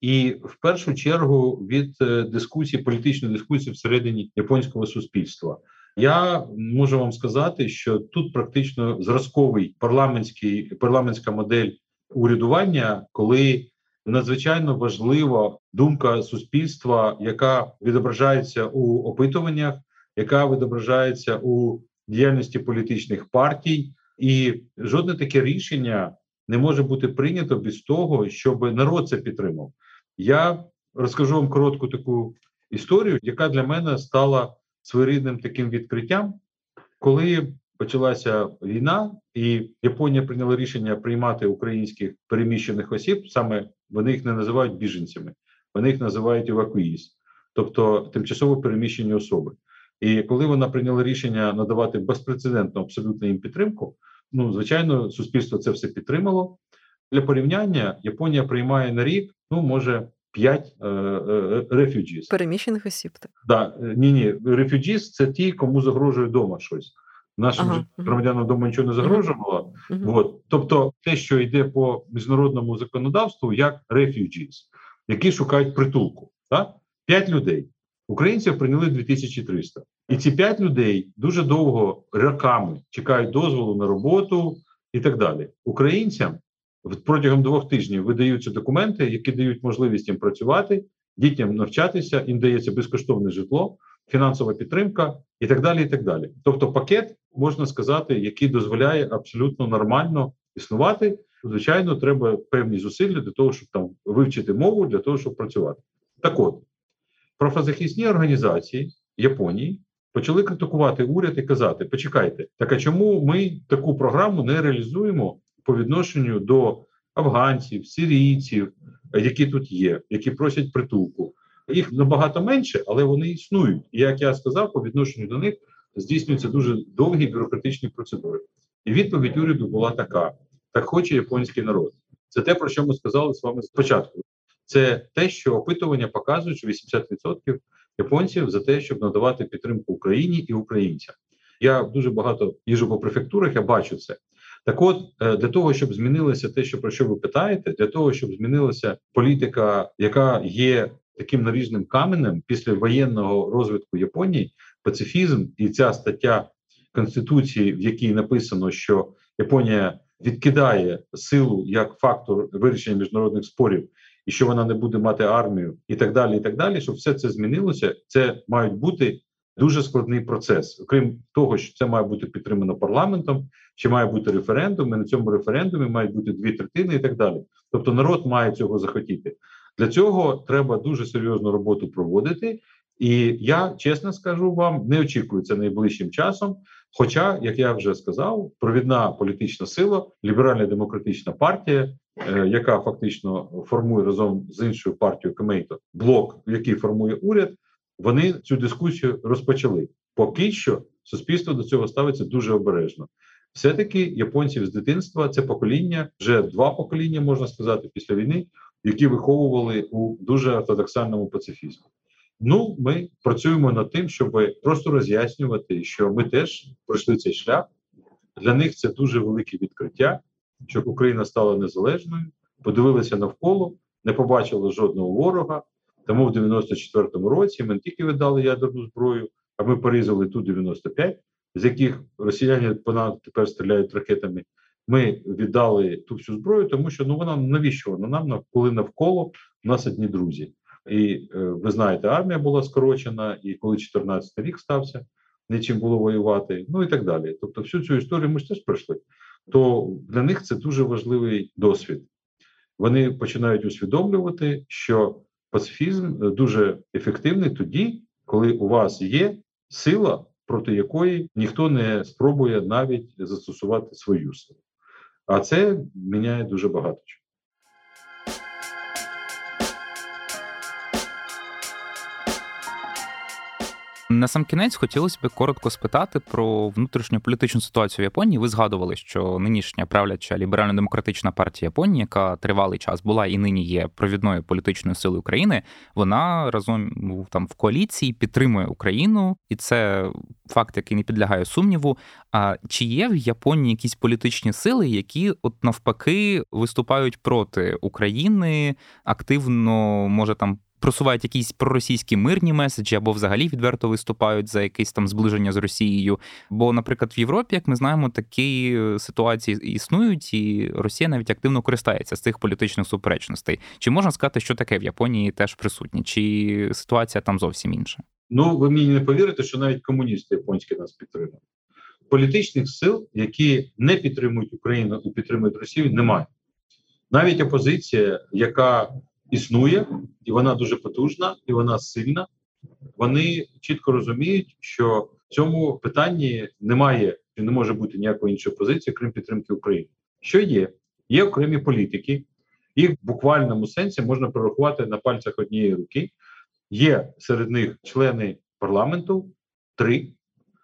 І в першу чергу від е, дискусії, політичної дискусії всередині японського суспільства, я можу вам сказати, що тут практично зразковий парламентський парламентська модель урядування, коли надзвичайно важлива думка суспільства, яка відображається у опитуваннях, яка відображається у діяльності політичних партій, і жодне таке рішення не може бути прийнято без того, щоб народ це підтримав. Я розкажу вам коротку таку історію, яка для мене стала своєрідним таким відкриттям, коли почалася війна, і Японія прийняла рішення приймати українських переміщених осіб. Саме вони їх не називають біженцями, вони їх називають евакуїз, тобто тимчасово переміщені особи. І коли вона прийняла рішення надавати безпрецедентну абсолютно їм підтримку, ну звичайно, суспільство це все підтримало. Для порівняння Японія приймає на рік, ну може. П'ять е, е, переміщених осіб. Так. Да, ні, ні, refugees – це ті, кому загрожує вдома щось. Нашим ага, громадянам вдома нічого не загрожувало. Ага. От. Тобто, те, що йде по міжнародному законодавству, як refugees, які шукають притулку. Так? П'ять людей. Українців прийняли 2300. І ці п'ять людей дуже довго роками чекають дозволу на роботу і так далі. Українцям протягом двох тижнів видаються документи, які дають можливість їм працювати, дітям навчатися, їм дається безкоштовне житло, фінансова підтримка і так далі. і так далі. Тобто, пакет можна сказати, який дозволяє абсолютно нормально існувати. Звичайно, треба певні зусилля для того, щоб там вивчити мову для того, щоб працювати. Так от правозахисні організації Японії почали критикувати уряд і казати: почекайте, так а чому ми таку програму не реалізуємо по відношенню до афганців, сирійців, які тут є, які просять притулку? Їх набагато менше, але вони існують. І як я сказав, по відношенню до них здійснюються дуже довгі бюрократичні процедури. І відповідь уряду була така: так хоче японський народ. Це те, про що ми сказали з вами спочатку. Це те, що опитування показують, що 80% японців за те, щоб надавати підтримку Україні і українцям. Я дуже багато їжу по префектурах, я бачу це. Так, от е, для того, щоб змінилося те, що про що ви питаєте, для того, щоб змінилася політика, яка є таким наріжним каменем після воєнного розвитку Японії, пацифізм і ця стаття конституції, в якій написано, що Японія відкидає силу як фактор вирішення міжнародних спорів і що вона не буде мати армію, і так далі. І так далі, щоб все це змінилося, це мають бути дуже складний процес. Окрім того, що це має бути підтримано парламентом, чи має бути референдум. і На цьому референдумі мають бути дві третини, і так далі. Тобто, народ має цього захотіти. Для цього треба дуже серйозну роботу проводити. І я чесно скажу вам, не очікую це найближчим часом. Хоча, як я вже сказав, провідна політична сила, ліберальна демократична партія, е, яка фактично формує разом з іншою партією Кемейто блок, який формує уряд, вони цю дискусію розпочали. Поки що суспільство до цього ставиться дуже обережно. Все таки японців з дитинства це покоління, вже два покоління можна сказати, після війни, які виховували у дуже ортодоксальному пацифізмі. Ну, ми працюємо над тим, щоб просто роз'яснювати, що ми теж пройшли цей шлях. Для них це дуже велике відкриття, щоб Україна стала незалежною, подивилися навколо, не побачили жодного ворога. Тому в 94-му році ми не тільки видали ядерну зброю, а ми порізали ту 95, з яких росіяни по тепер стріляють ракетами. Ми віддали ту всю зброю, тому що ну вона навіщо вона нам коли навколо у нас одні друзі. І е, ви знаєте, армія була скорочена, і коли 14 рік стався, нічим було воювати, ну і так далі. Тобто, всю цю історію ми ж теж пройшли. То для них це дуже важливий досвід. Вони починають усвідомлювати, що пацифізм е, дуже ефективний тоді, коли у вас є сила, проти якої ніхто не спробує навіть застосувати свою силу. А це міняє дуже багато чого. На сам кінець хотілося б коротко спитати про внутрішню політичну ситуацію в Японії. Ви згадували, що нинішня правляча ліберально-демократична партія Японії, яка тривалий час була і нині є провідною політичною силою України, вона разом там в коаліції підтримує Україну, і це факт, який не підлягає сумніву. А чи є в Японії якісь політичні сили, які от навпаки виступають проти України, активно може там просувають якісь проросійські мирні меседжі або взагалі відверто виступають за якесь там зближення з Росією. Бо, наприклад, в Європі, як ми знаємо, такі ситуації існують, і Росія навіть активно користається з цих політичних суперечностей. Чи можна сказати, що таке в Японії теж присутнє? Чи ситуація там зовсім інша? Ну ви мені не повірите, що навіть комуністи японські нас підтримують. Політичних сил, які не підтримують Україну і підтримують Росію, немає. Навіть опозиція, яка існує, і вона дуже потужна, і вона сильна. Вони чітко розуміють, що в цьому питанні немає і не може бути ніякої іншої позиції, крім підтримки України. Що є? Є окремі політики, їх в буквальному сенсі можна прорахувати на пальцях однієї руки. Є серед них члени парламенту, три.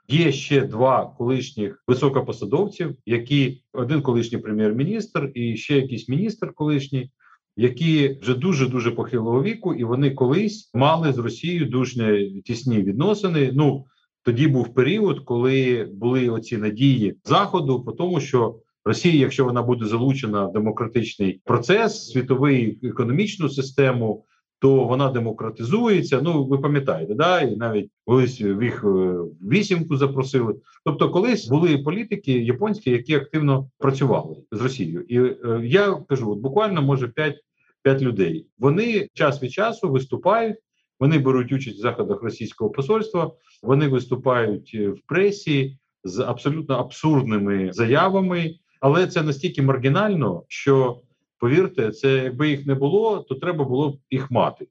Є ще два колишніх високопосадовців, які один колишній прем'єр-міністр і ще якийсь міністр колишній, які вже дуже дуже похилого віку, і вони колись мали з Росією дуже тісні відносини. Ну тоді був період, коли були оці надії заходу, по тому, що Росія, якщо вона буде залучена в демократичний процес, світовий економічну систему. То вона демократизується. Ну ви пам'ятаєте, да і навіть колись в їх е, вісімку запросили. Тобто, колись були політики японські, які активно працювали з Росією, і е, я кажу, от буквально може 5 5 людей. Вони час від часу виступають. Вони беруть участь в заходах російського посольства. Вони виступають е, в пресі з абсолютно абсурдними заявами, але це настільки маргінально, що повірте, це якби їх не було, то треба було б їх мати.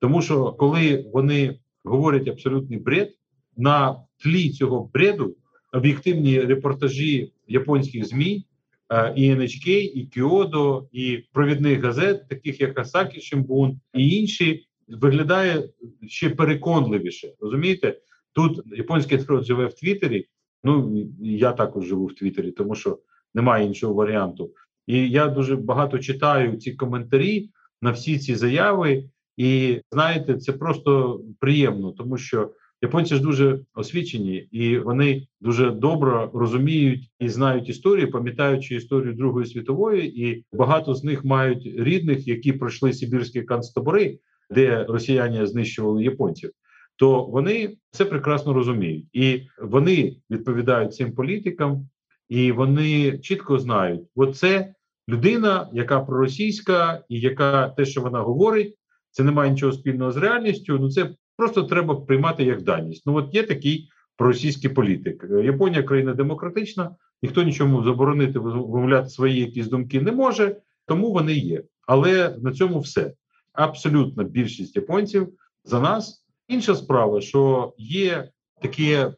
Тому що коли вони говорять абсолютний бред, на тлі цього бреду об'єктивні репортажі японських змі Е, і NHK, і Кіодо, і провідних газет, таких як Асакі Шимбун і інші, виглядає ще переконливіше. Розумієте, тут японський народ живе в Твіттері, Ну я також живу в Твіттері, тому що немає іншого варіанту. І я дуже багато читаю ці коментарі на всі ці заяви, і знаєте, це просто приємно, тому що. Японці ж дуже освічені, і вони дуже добре розуміють і знають історію, пам'ятаючи історію Другої світової, і багато з них мають рідних, які пройшли Сибірські концтабори, де росіяни знищували японців. То вони це прекрасно розуміють, і вони відповідають цим політикам, і вони чітко знають, оце людина, яка проросійська, і яка те, що вона говорить, це не має нічого спільного з реальністю. Ну це Просто треба приймати як даність. Ну от є такий проросійський політик. Японія країна демократична, ніхто нічому заборонити вимовляти свої якісь думки не може, тому вони є. Але на цьому все. Абсолютна більшість японців за нас. Інша справа, що є таке е,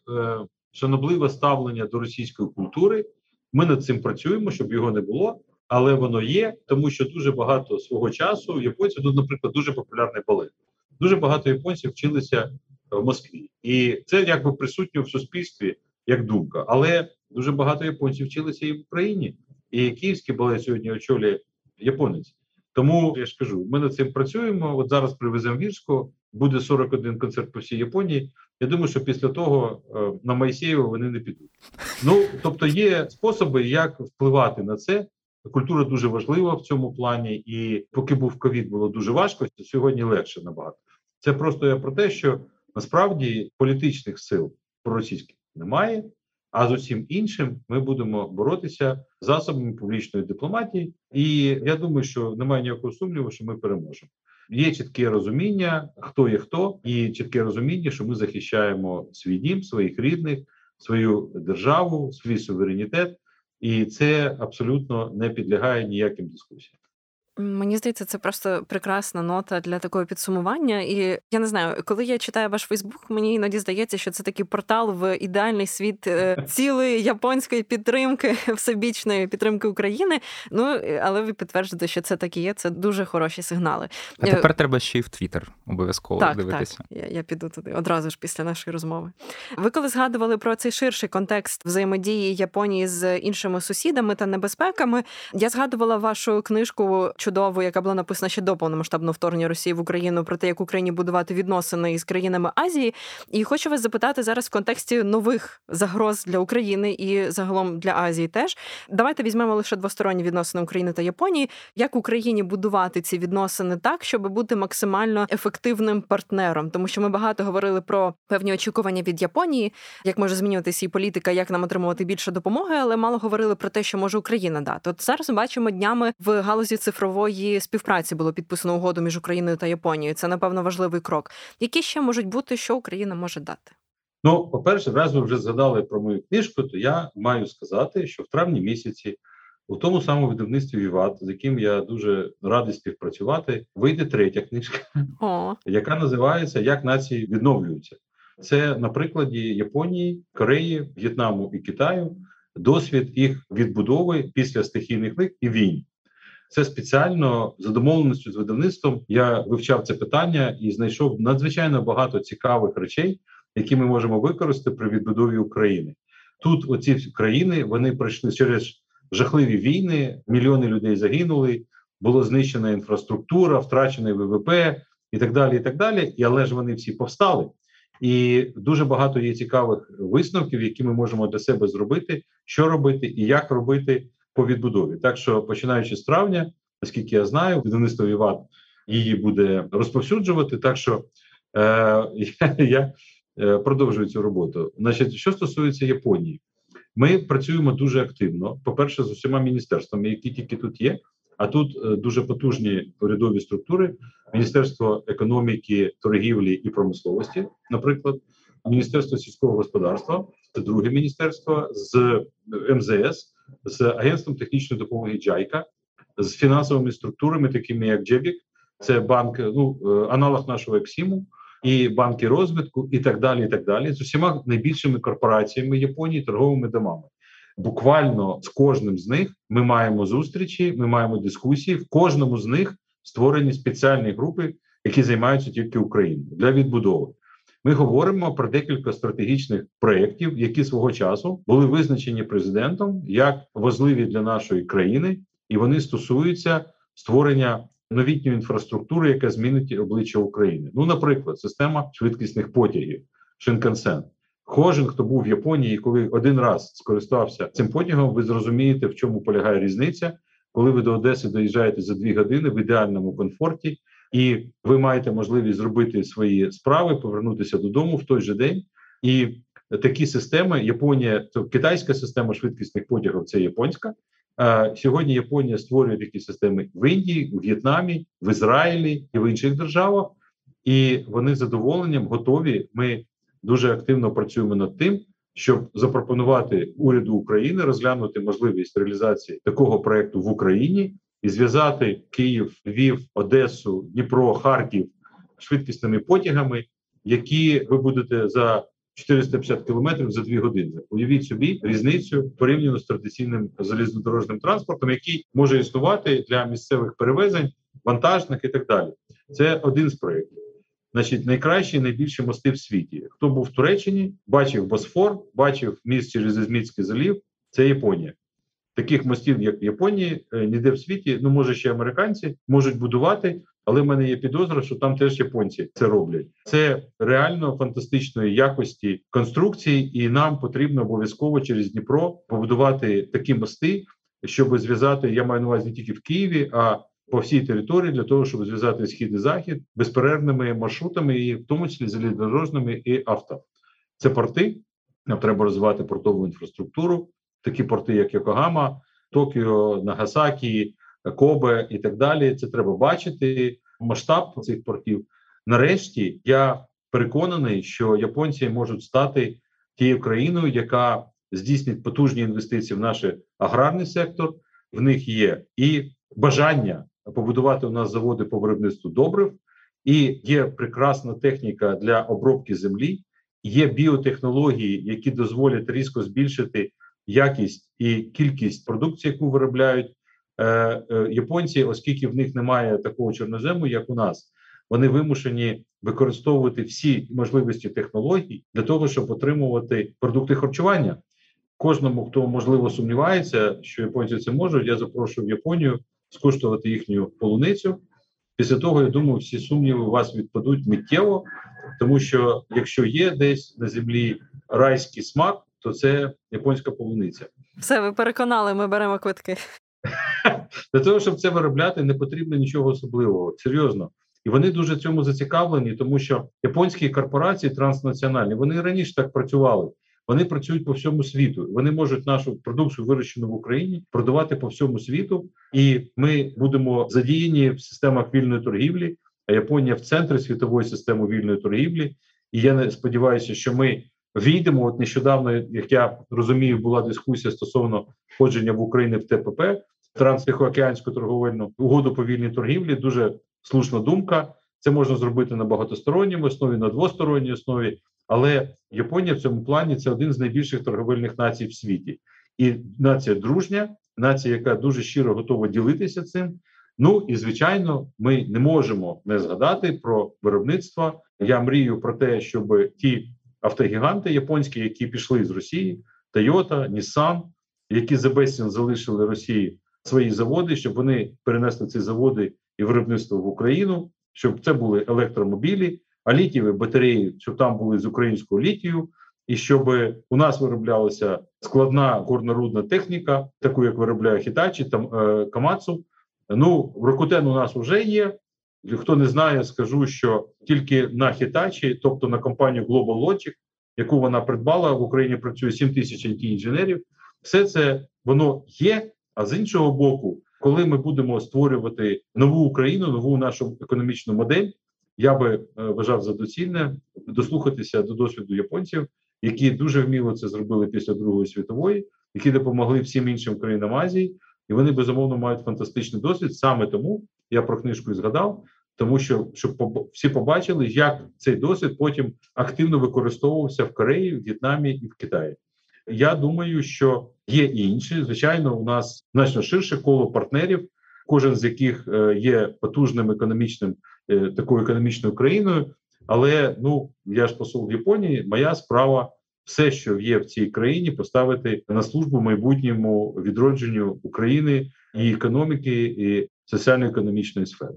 шанобливе ставлення до російської культури. Ми над цим працюємо, щоб його не було, але воно є, тому що дуже багато свого часу японців тут, наприклад, дуже популярний балет дуже багато японців вчилися в Москві, і це якби присутньо в суспільстві як думка. Але дуже багато японців вчилися і в Україні, і київський балет сьогодні очолює японець. Тому я ж кажу, ми над цим працюємо. От зараз привеземо Вірську, буде 41 концерт по всій Японії. Я думаю, що після того е, на Майсєєво вони не підуть. Ну тобто, є способи, як впливати на це. Культура дуже важлива в цьому плані, і поки був ковід, було дуже важко. Сьогодні легше набагато. Це просто я про те, що насправді політичних сил проросійських немає. А з усім іншим ми будемо боротися засобами публічної дипломатії, і я думаю, що немає ніякого сумніву, що ми переможемо. Є чітке розуміння, хто є хто, і чітке розуміння, що ми захищаємо свій дім, своїх рідних, свою державу, свій суверенітет, і це абсолютно не підлягає ніяким дискусіям. Мені здається, це просто прекрасна нота для такого підсумування. І я не знаю, коли я читаю ваш Фейсбук, мені іноді здається, що це такий портал в ідеальний світ е, цілої японської підтримки, всебічної підтримки України. Ну але ви підтверджуєте, що це так і є. Це дуже хороші сигнали. А тепер треба ще й в Твіттер обов'язково так, дивитися. Так, Я, я піду туди одразу ж після нашої розмови. Ви коли згадували про цей ширший контекст взаємодії Японії з іншими сусідами та небезпеками, я згадувала вашу книжку чудову, яка була написана ще до повномасштабного вторгнення Росії в Україну про те, як Україні будувати відносини із країнами Азії. І хочу вас запитати зараз в контексті нових загроз для України і загалом для Азії. Теж давайте візьмемо лише двосторонні відносини України та Японії. Як Україні будувати ці відносини так, щоб бути максимально ефективним партнером, тому що ми багато говорили про певні очікування від Японії, як може змінюватися її політика, як нам отримувати більше допомоги, але мало говорили про те, що може Україна дати. От зараз ми бачимо днями в галузі цифрової співпраці було підписано угоду між Україною та Японією. Це напевно важливий крок. Які ще можуть бути, що Україна може дати? Ну, по-перше, раз ви вже згадали про мою книжку, то я маю сказати, що в травні місяці, у тому самому видавництві Віват, з яким я дуже радий співпрацювати, вийде третя книжка, О. яка називається Як нації відновлюються. Це на прикладі Японії, Кореї, В'єтнаму і Китаю, досвід їх відбудови після стихійних лик і війн. Це спеціально за домовленістю з видавництвом. Я вивчав це питання і знайшов надзвичайно багато цікавих речей, які ми можемо використати при відбудові України. Тут оці країни вони пройшли через жахливі війни. Мільйони людей загинули, було знищена інфраструктура, втрачений ВВП і так далі. І так далі. І але ж вони всі повстали. І дуже багато є цікавих висновків, які ми можемо для себе зробити, що робити і як робити по відбудові. Так що, починаючи з травня, наскільки я знаю, видавництво Віват її буде розповсюджувати. Так що е, я, я е, продовжую цю роботу. Значить, що стосується Японії, ми працюємо дуже активно. По перше, з усіма міністерствами, які тільки тут є. А тут е, дуже потужні урядові структури: Міністерство економіки, торгівлі і промисловості, наприклад, Міністерство сільського господарства, це друге міністерство з МЗС, з агентством технічної допомоги Джайка, з фінансовими структурами, такими як Джебік, це банк, ну е, аналог нашого Ексіму, і банки розвитку, і так далі. І так далі, з усіма найбільшими корпораціями Японії, торговими домами. Буквально з кожним з них ми маємо зустрічі, ми маємо дискусії. В кожному з них створені спеціальні групи, які займаються тільки Україною для відбудови. Ми говоримо про декілька стратегічних проєктів, які свого часу були визначені президентом як важливі для нашої країни, і вони стосуються створення новітньої інфраструктури, яка змінить обличчя України. Ну, наприклад, система швидкісних потягів Шинкансен. Кожен, хто був в Японії, коли один раз скористався цим потягом, ви зрозумієте, в чому полягає різниця, коли ви до Одеси доїжджаєте за дві години в ідеальному комфорті, і ви маєте можливість зробити свої справи, повернутися додому в той же день. І такі системи Японія, то китайська система швидкісних потягів це японська. Сьогодні Японія створює такі системи в Індії, у В'єтнамі, в Ізраїлі і в інших державах, і вони з задоволенням готові. Ми дуже активно працюємо над тим, щоб запропонувати уряду України розглянути можливість реалізації такого проекту в Україні і зв'язати Київ, Львів, Одесу, Дніпро, Харків швидкісними потягами, які ви будете за 450 кілометрів за дві години. Уявіть собі різницю порівняно з традиційним залізнодорожним транспортом, який може існувати для місцевих перевезень, вантажних і так далі. Це один з проєктів. Значить, найкращі, найбільші мости в світі. Хто був в Туреччині, бачив Босфор, бачив міст через Ізмітський залів. Це Японія. Таких мостів, як в Японії, е, ніде в світі, ну може ще американці можуть будувати, але в мене є підозра, що там теж японці це роблять. Це реально фантастичної якості конструкції, і нам потрібно обов'язково через Дніпро побудувати такі мости, щоб зв'язати. Я маю на увазі не тільки в Києві, а по всій території для того, щоб зв'язати схід і захід безперервними маршрутами, і в тому числі залізнодорожними і авто. Це порти. Нам треба розвивати портову інфраструктуру. Такі порти, як Йокогама, Токіо, Нагасакі, Кобе і так далі. Це треба бачити. Масштаб цих портів. Нарешті я переконаний, що японці можуть стати тією країною, яка здійснить потужні інвестиції в наш аграрний сектор. В них є і бажання побудувати у нас заводи по виробництву добрив, і є прекрасна техніка для обробки землі, є біотехнології, які дозволять різко збільшити якість і кількість продукції, яку виробляють е, е, японці, оскільки в них немає такого чорнозему, як у нас. Вони вимушені використовувати всі можливості технологій для того, щоб отримувати продукти харчування. Кожному, хто можливо сумнівається, що японці це можуть, я запрошую в Японію скуштувати їхню полуницю. Після того, я думаю, всі сумніви у вас відпадуть миттєво, тому що якщо є десь на землі райський смак, то це японська полуниця. Все, ви переконали, ми беремо квитки. Для того, щоб це виробляти, не потрібно нічого особливого. Серйозно. І вони дуже цьому зацікавлені, тому що японські корпорації транснаціональні вони раніше так працювали. Вони працюють по всьому світу. Вони можуть нашу продукцію, вирощену в Україні, продавати по всьому світу, і ми будемо задіяні в системах вільної торгівлі. А Японія в центрі світової системи вільної торгівлі. І я не сподіваюся, що ми війдемо. От нещодавно, як я розумію, була дискусія стосовно входження в Україну в ТПП Транстихоокеанську торговельну угоду по вільній торгівлі. Дуже слушна думка. Це можна зробити на багатосторонній основі, на двосторонній основі. Але Японія в цьому плані це один з найбільших торговельних націй в світі, і нація дружня, нація, яка дуже щиро готова ділитися цим. Ну і звичайно, ми не можемо не згадати про виробництво. Я мрію про те, щоб ті автогіганти японські, які пішли з Росії, Toyota, Nissan, які за безцін залишили Росії свої заводи, щоб вони перенесли ці заводи і виробництво в Україну, щоб це були електромобілі, а літієві батареї, щоб там були з українською літію, і щоб у нас вироблялася складна горнорудна техніка, таку як виробляє Хітачі, там е, Камацу. Ну, Рокутен у нас вже є. Хто не знає, скажу, що тільки на Хітачі, тобто на компанію Global Logic, яку вона придбала в Україні, працює 7 тисяч it інженерів. Все це воно є. А з іншого боку, коли ми будемо створювати нову Україну, нову нашу економічну модель, я би е, вважав за доцільне дослухатися до досвіду японців, які дуже вміло це зробили після Другої світової, які допомогли всім іншим країнам Азії, і вони безумовно мають фантастичний досвід. Саме тому я про книжку і згадав, тому що щоб всі побачили, як цей досвід потім активно використовувався в Кореї, в В'єтнамі і в Китаї. Я думаю, що є інші. Звичайно, у нас значно ширше коло партнерів, кожен з яких е, є потужним економічним е, такою економічною країною. Але ну я ж посол в Японії, моя справа. Все, що є в цій країні, поставити на службу майбутньому відродженню України і економіки, і соціально-економічної сфери.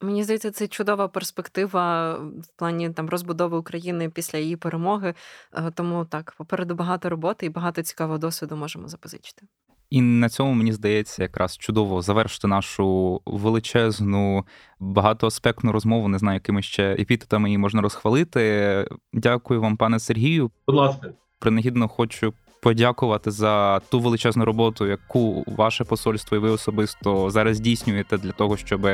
Мені здається, це чудова перспектива в плані там розбудови України після її перемоги. Е, тому так, попереду багато роботи і багато цікавого досвіду можемо запозичити. І на цьому мені здається якраз чудово завершити нашу величезну багатоаспектну розмову. Не знаю, якими ще епітетами її можна розхвалити. Дякую вам, пане Сергію. Будь ласка, принагідно хочу подякувати за ту величезну роботу, яку ваше посольство і ви особисто зараз здійснюєте для того, щоб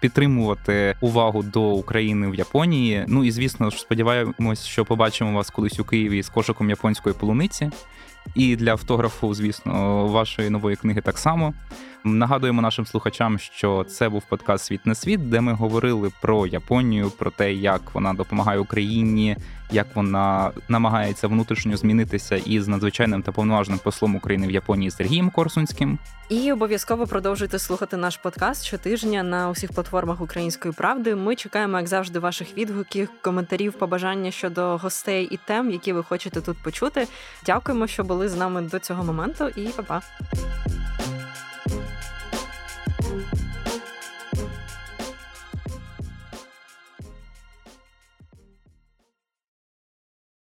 підтримувати увагу до України в Японії. Ну і звісно ж, сподіваємось, що побачимо вас колись у Києві з кошиком японської полуниці. І для автографу, звісно, вашої нової книги так само. Нагадуємо нашим слухачам, що це був подкаст Світ на світ, де ми говорили про Японію, про те, як вона допомагає Україні, як вона намагається внутрішньо змінитися із надзвичайним та повноважним послом України в Японії Сергієм Корсунським. І обов'язково продовжуйте слухати наш подкаст щотижня на усіх платформах Української правди. Ми чекаємо, як завжди, ваших відгуків, коментарів, побажання щодо гостей і тем, які ви хочете тут почути. Дякуємо, що були з нами до цього моменту, і па-па!